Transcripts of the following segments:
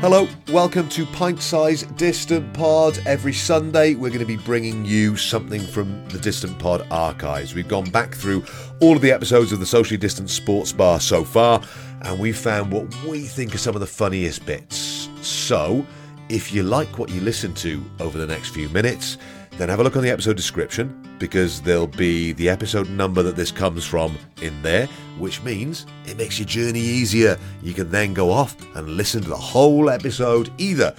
Hello, welcome to Pint Size Distant Pod. Every Sunday, we're going to be bringing you something from the Distant Pod archives. We've gone back through all of the episodes of the Socially Distant Sports Bar so far, and we found what we think are some of the funniest bits. So, if you like what you listen to over the next few minutes, then have a look on the episode description because there'll be the episode number that this comes from in there, which means it makes your journey easier. You can then go off and listen to the whole episode either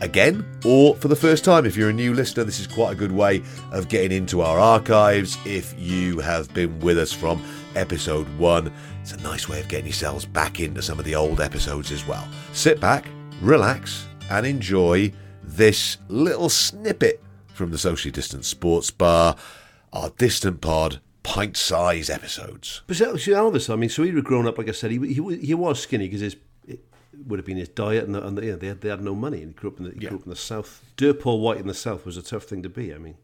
again or for the first time. If you're a new listener, this is quite a good way of getting into our archives. If you have been with us from episode one, it's a nice way of getting yourselves back into some of the old episodes as well. Sit back, relax, and enjoy this little snippet from the socially distant sports bar, our distant pod pint size episodes. But so, so Elvis, I mean, so he had grown up, like I said, he he, he was skinny because his it would have been his diet, and, the, and the, yeah, they had, they had no money, and he grew up in the, he grew up in the south. Dirt poor white in the south was a tough thing to be. I mean,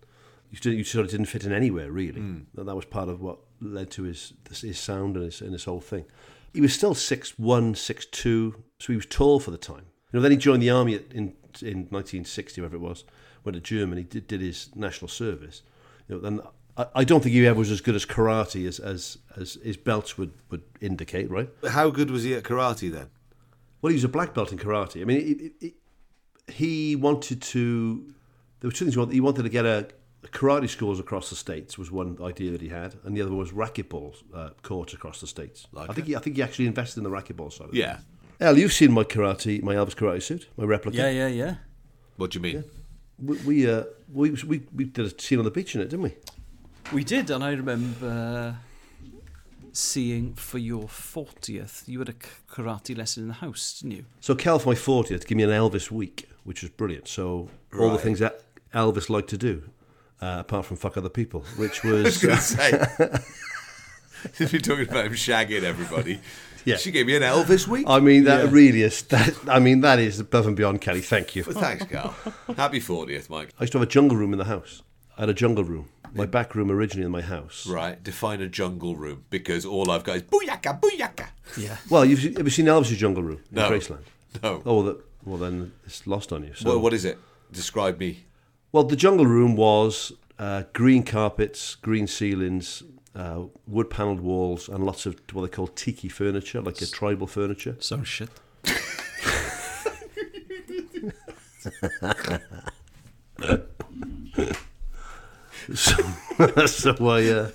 you, you sort of didn't fit in anywhere really. Hmm. And that was part of what led to his his sound and his and his whole thing. He was still six one, six two, so he was tall for the time. You know, then he joined the army at- in in 1960, whatever it was. Went to Germany, did, did his national service. You know, then I, I don't think he ever was as good as karate as as, as his belts would, would indicate, right? How good was he at karate then? Well, he was a black belt in karate. I mean, it, it, it, he wanted to. There were two things he wanted. He wanted to get a, a karate schools across the states was one idea that he had, and the other was racquetball uh, courts across the states. I think he, I think he actually invested in the racquetball side. Of. Yeah. El, you've seen my karate, my Elvis karate suit, my replica. Yeah, yeah, yeah. What do you mean? We we, uh, we we we did a scene on the beach in it, didn't we? We did, and I remember seeing for your 40th, you had a karate lesson in the house, didn't you? So Cal for my 40th gave me an Elvis week, which was brilliant. So all the things that Elvis liked to do, uh, apart from fuck other people, which I was was going to say. Since we're talking about him shagging everybody, Yeah. she gave me an Elvis week. I mean, that really is. That I mean, that is above and beyond, Kelly. Thank you. Well, thanks, Carl. Happy 40th, Mike. I used to have a jungle room in the house. I had a jungle room. My back room originally in my house. Right, define a jungle room because all I've got is booyaka, booyaka. Yeah. Well, you've have you seen Elvis's jungle room in No. Graceland? No. Oh, well, that, well then it's lost on you. So. What, what is it? Describe me. Well, the jungle room was uh, green carpets, green ceilings, uh, wood panelled walls, and lots of what they call tiki furniture, like a tribal furniture. So shit. So, so I, uh,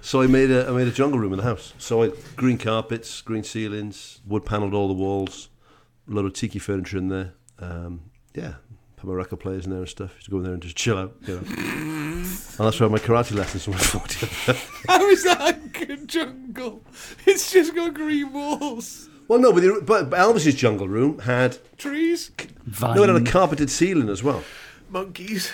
so I made a I made a jungle room in the house. So I green carpets, green ceilings, wood panelled all the walls, a lot of tiki furniture in there. Um, yeah, put my record players in there and stuff. Just go in there and just chill out. You know. And that's where my karate lessons were. 40th. How is that a jungle? It's just got green walls, well, no, but, the, but but Elvis's jungle room had trees, no, it had a carpeted ceiling as well. monkeys.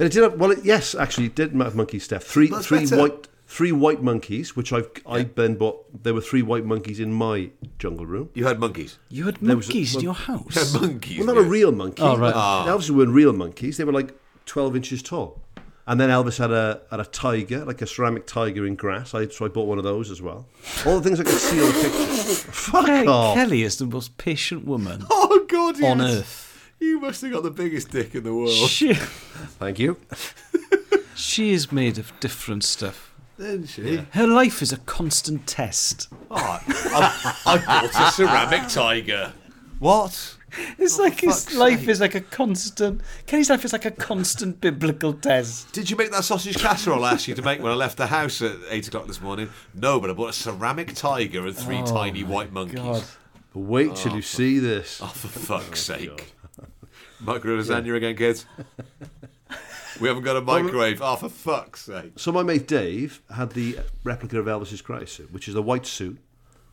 And it did have, well, it, yes, actually, it did have monkey stuff. Three, That's three better. white, three white monkeys, which I've I then bought. There were three white monkeys in my jungle room. You had monkeys. You had There was a- monkeys in mon- your You house. had monkeys. Well, not a yeah. real monkey. Oh, right. Ah. They obviously weren't real monkeys. They were like twelve inches tall. And then Elvis had a had a tiger, like a ceramic tiger in grass. I, so I bought one of those as well. All the things I could see on the picture. Fuck Kelly, off. Kelly is the most patient woman Oh God! on yes. earth. You must have got the biggest dick in the world. She, Thank you. she is made of different stuff. Isn't she? Her life is a constant test. Oh, I, I bought a ceramic tiger. What? It's like his fuck's life sake. is like a constant. Kenny's life is like a constant biblical test. Did you make that sausage casserole I asked you to make when I left the house at eight o'clock this morning? No, but I bought a ceramic tiger and three oh tiny white monkeys. God. But wait till oh, you see this. Oh, for fuck's oh sake! Micro lasagna again, kids. We haven't got a microwave. Oh, for fuck's sake! So my mate Dave had the replica of Elvis's karate suit, which is a white suit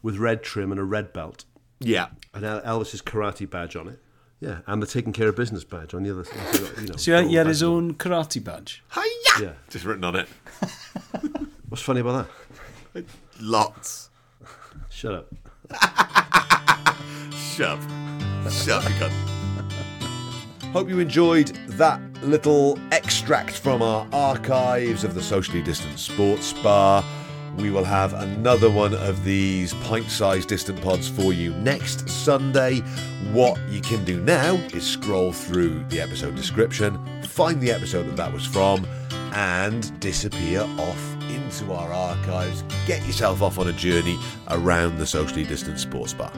with red trim and a red belt, Yeah. and Elvis's karate badge on it. Yeah, and the taking care of business badge on the other. You know, So he had, he had his badges. own karate badge. Hiya! Yeah. Just written on it. What's funny about that? Lots. Shut up. Shut up. Shut up, you cunt. Hope you enjoyed that little extract from our archives of the socially distant sports bar. We will have another one of these pint sized distant pods for you next Sunday. What you can do now is scroll through the episode description, find the episode that that was from, and disappear off into our archives. Get yourself off on a journey around the socially distant sports bar.